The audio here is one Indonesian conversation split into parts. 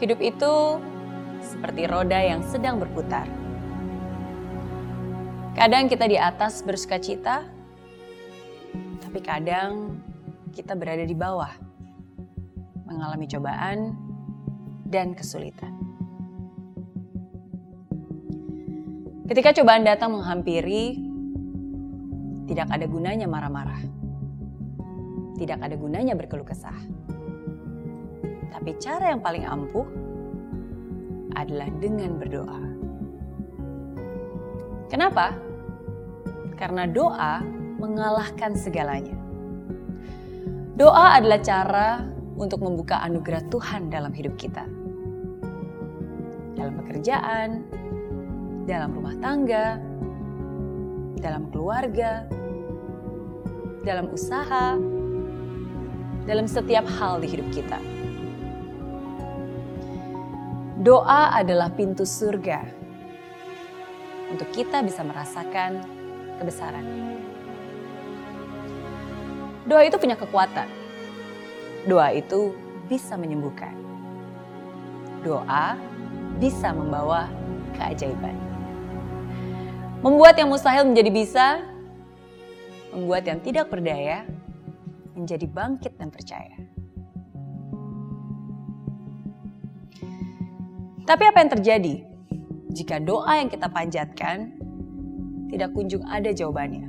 Hidup itu seperti roda yang sedang berputar. Kadang kita di atas bersuka cita, tapi kadang kita berada di bawah, mengalami cobaan dan kesulitan. Ketika cobaan datang menghampiri, tidak ada gunanya marah-marah. Tidak ada gunanya berkeluh kesah. Tapi cara yang paling ampuh adalah dengan berdoa. Kenapa? Karena doa mengalahkan segalanya. Doa adalah cara untuk membuka anugerah Tuhan dalam hidup kita. Dalam pekerjaan, dalam rumah tangga, dalam keluarga, dalam usaha, dalam setiap hal di hidup kita. Doa adalah pintu surga untuk kita bisa merasakan kebesarannya. Doa itu punya kekuatan. Doa itu bisa menyembuhkan. Doa bisa membawa keajaiban. Membuat yang mustahil menjadi bisa, membuat yang tidak berdaya menjadi bangkit dan percaya. Tapi apa yang terjadi jika doa yang kita panjatkan tidak kunjung ada jawabannya?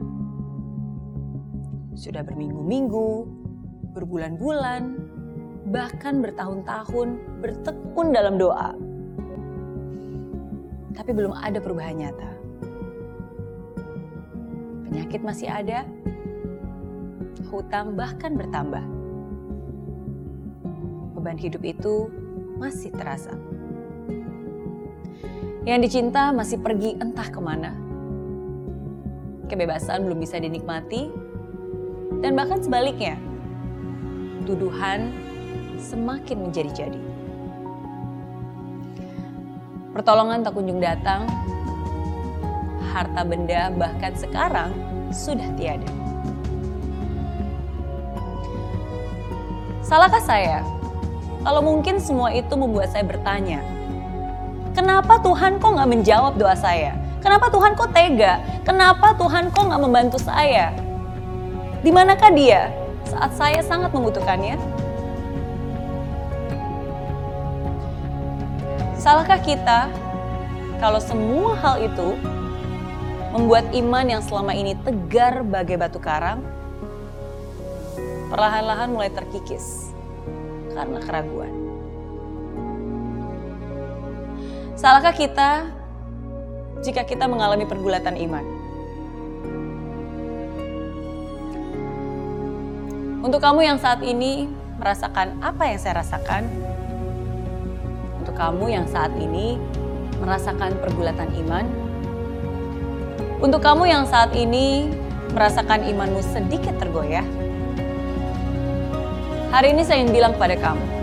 Sudah berminggu-minggu, berbulan-bulan, bahkan bertahun-tahun bertekun dalam doa. Tapi belum ada perubahan nyata. Penyakit masih ada, hutang bahkan bertambah. Beban hidup itu masih terasa. Yang dicinta masih pergi entah ke mana. Kebebasan belum bisa dinikmati, dan bahkan sebaliknya, tuduhan semakin menjadi-jadi. Pertolongan tak kunjung datang, harta benda bahkan sekarang sudah tiada. Salahkah saya? Kalau mungkin semua itu membuat saya bertanya, Kenapa Tuhan kok nggak menjawab doa saya? Kenapa Tuhan kok tega? Kenapa Tuhan kok nggak membantu saya? Di manakah dia saat saya sangat membutuhkannya? Salahkah kita kalau semua hal itu membuat iman yang selama ini tegar bagai batu karang perlahan-lahan mulai terkikis karena keraguan? Salahkah kita jika kita mengalami pergulatan iman? Untuk kamu yang saat ini merasakan apa yang saya rasakan, untuk kamu yang saat ini merasakan pergulatan iman, untuk kamu yang saat ini merasakan imanmu sedikit tergoyah, hari ini saya ingin bilang kepada kamu,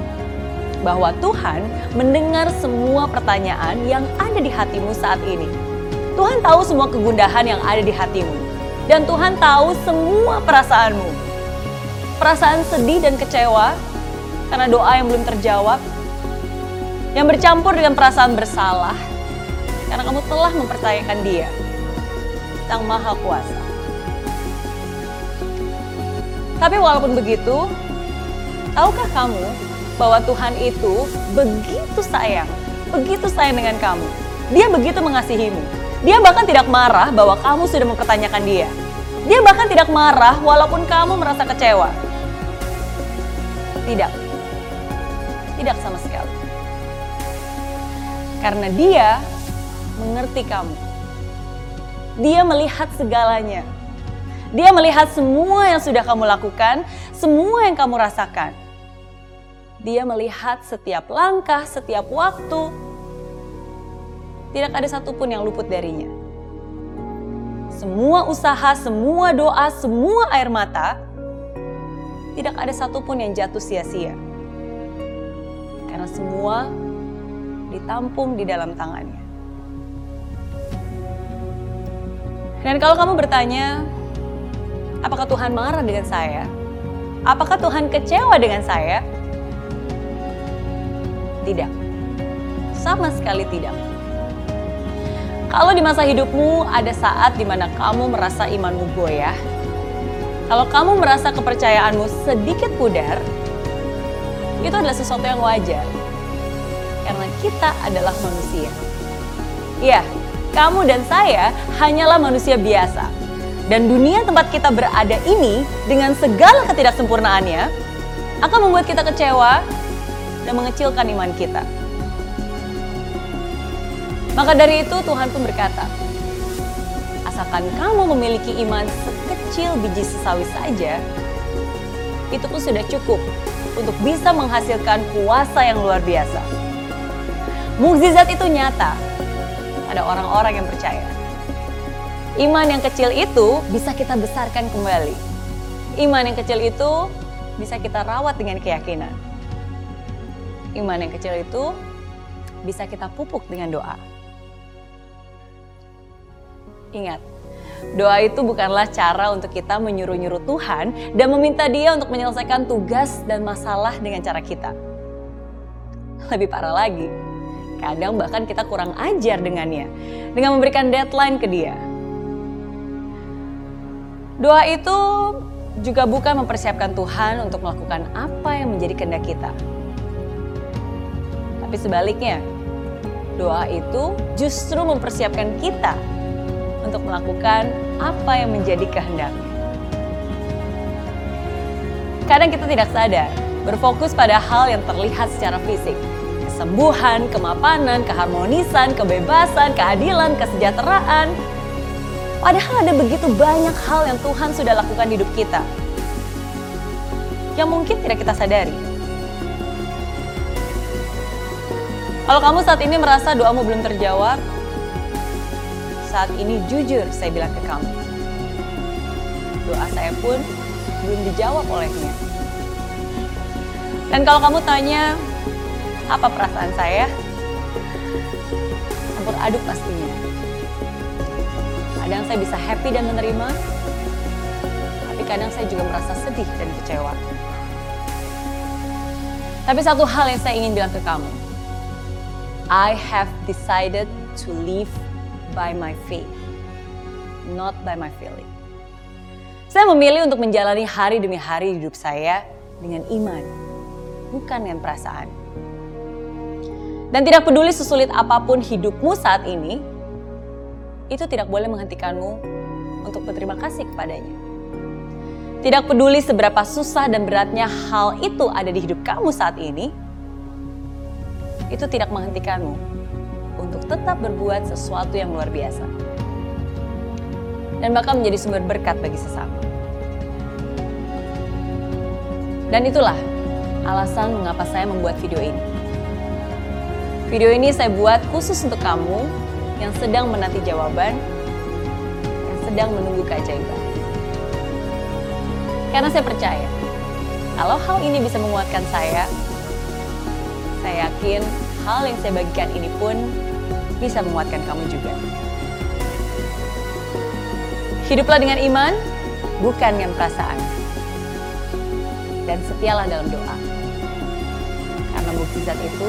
bahwa Tuhan mendengar semua pertanyaan yang ada di hatimu saat ini. Tuhan tahu semua kegundahan yang ada di hatimu. Dan Tuhan tahu semua perasaanmu. Perasaan sedih dan kecewa karena doa yang belum terjawab. Yang bercampur dengan perasaan bersalah karena kamu telah mempercayakan dia. Sang Maha Kuasa. Tapi walaupun begitu, tahukah kamu bahwa Tuhan itu begitu sayang, begitu sayang dengan kamu. Dia begitu mengasihimu. Dia bahkan tidak marah bahwa kamu sudah mempertanyakan dia. Dia bahkan tidak marah walaupun kamu merasa kecewa. Tidak. Tidak sama sekali. Karena dia mengerti kamu. Dia melihat segalanya. Dia melihat semua yang sudah kamu lakukan, semua yang kamu rasakan. Dia melihat setiap langkah, setiap waktu. Tidak ada satupun yang luput darinya. Semua usaha, semua doa, semua air mata, tidak ada satupun yang jatuh sia-sia. Karena semua ditampung di dalam tangannya. Dan kalau kamu bertanya, apakah Tuhan marah dengan saya? Apakah Tuhan kecewa dengan saya? Tidak. Sama sekali tidak. Kalau di masa hidupmu ada saat di mana kamu merasa imanmu goyah, kalau kamu merasa kepercayaanmu sedikit pudar, itu adalah sesuatu yang wajar. Karena kita adalah manusia. Iya, kamu dan saya hanyalah manusia biasa. Dan dunia tempat kita berada ini dengan segala ketidaksempurnaannya akan membuat kita kecewa dan mengecilkan iman kita. Maka dari itu Tuhan pun berkata, asalkan kamu memiliki iman sekecil biji sesawi saja, itu pun sudah cukup untuk bisa menghasilkan kuasa yang luar biasa. Mukjizat itu nyata pada orang-orang yang percaya. Iman yang kecil itu bisa kita besarkan kembali. Iman yang kecil itu bisa kita rawat dengan keyakinan. Iman yang kecil itu bisa kita pupuk dengan doa. Ingat, doa itu bukanlah cara untuk kita menyuruh-nyuruh Tuhan dan meminta Dia untuk menyelesaikan tugas dan masalah dengan cara kita. Lebih parah lagi, kadang bahkan kita kurang ajar dengannya dengan memberikan deadline ke Dia. Doa itu juga bukan mempersiapkan Tuhan untuk melakukan apa yang menjadi kehendak kita. Tapi sebaliknya, doa itu justru mempersiapkan kita untuk melakukan apa yang menjadi kehendaknya. Kadang kita tidak sadar, berfokus pada hal yang terlihat secara fisik. Kesembuhan, kemapanan, keharmonisan, kebebasan, keadilan, kesejahteraan. Padahal ada begitu banyak hal yang Tuhan sudah lakukan di hidup kita. Yang mungkin tidak kita sadari. Kalau kamu saat ini merasa doamu belum terjawab, saat ini jujur saya bilang ke kamu. Doa saya pun belum dijawab olehnya. Dan kalau kamu tanya, apa perasaan saya? Campur aduk pastinya. Kadang saya bisa happy dan menerima, tapi kadang saya juga merasa sedih dan kecewa. Tapi satu hal yang saya ingin bilang ke kamu, I have decided to live by my faith, not by my feeling. Saya memilih untuk menjalani hari demi hari hidup saya dengan iman, bukan dengan perasaan. Dan tidak peduli sesulit apa pun hidupmu saat ini, itu tidak boleh menghentikanmu untuk berterima kasih kepadanya. Tidak peduli seberapa susah dan beratnya hal itu ada di hidup kamu saat ini, itu tidak menghentikanmu untuk tetap berbuat sesuatu yang luar biasa. Dan bakal menjadi sumber berkat bagi sesama. Dan itulah alasan mengapa saya membuat video ini. Video ini saya buat khusus untuk kamu yang sedang menanti jawaban, yang sedang menunggu keajaiban. Karena saya percaya, kalau hal ini bisa menguatkan saya, saya yakin hal yang saya bagikan ini pun bisa menguatkan kamu juga. Hiduplah dengan iman, bukan dengan perasaan. Dan setialah dalam doa. Karena mukjizat itu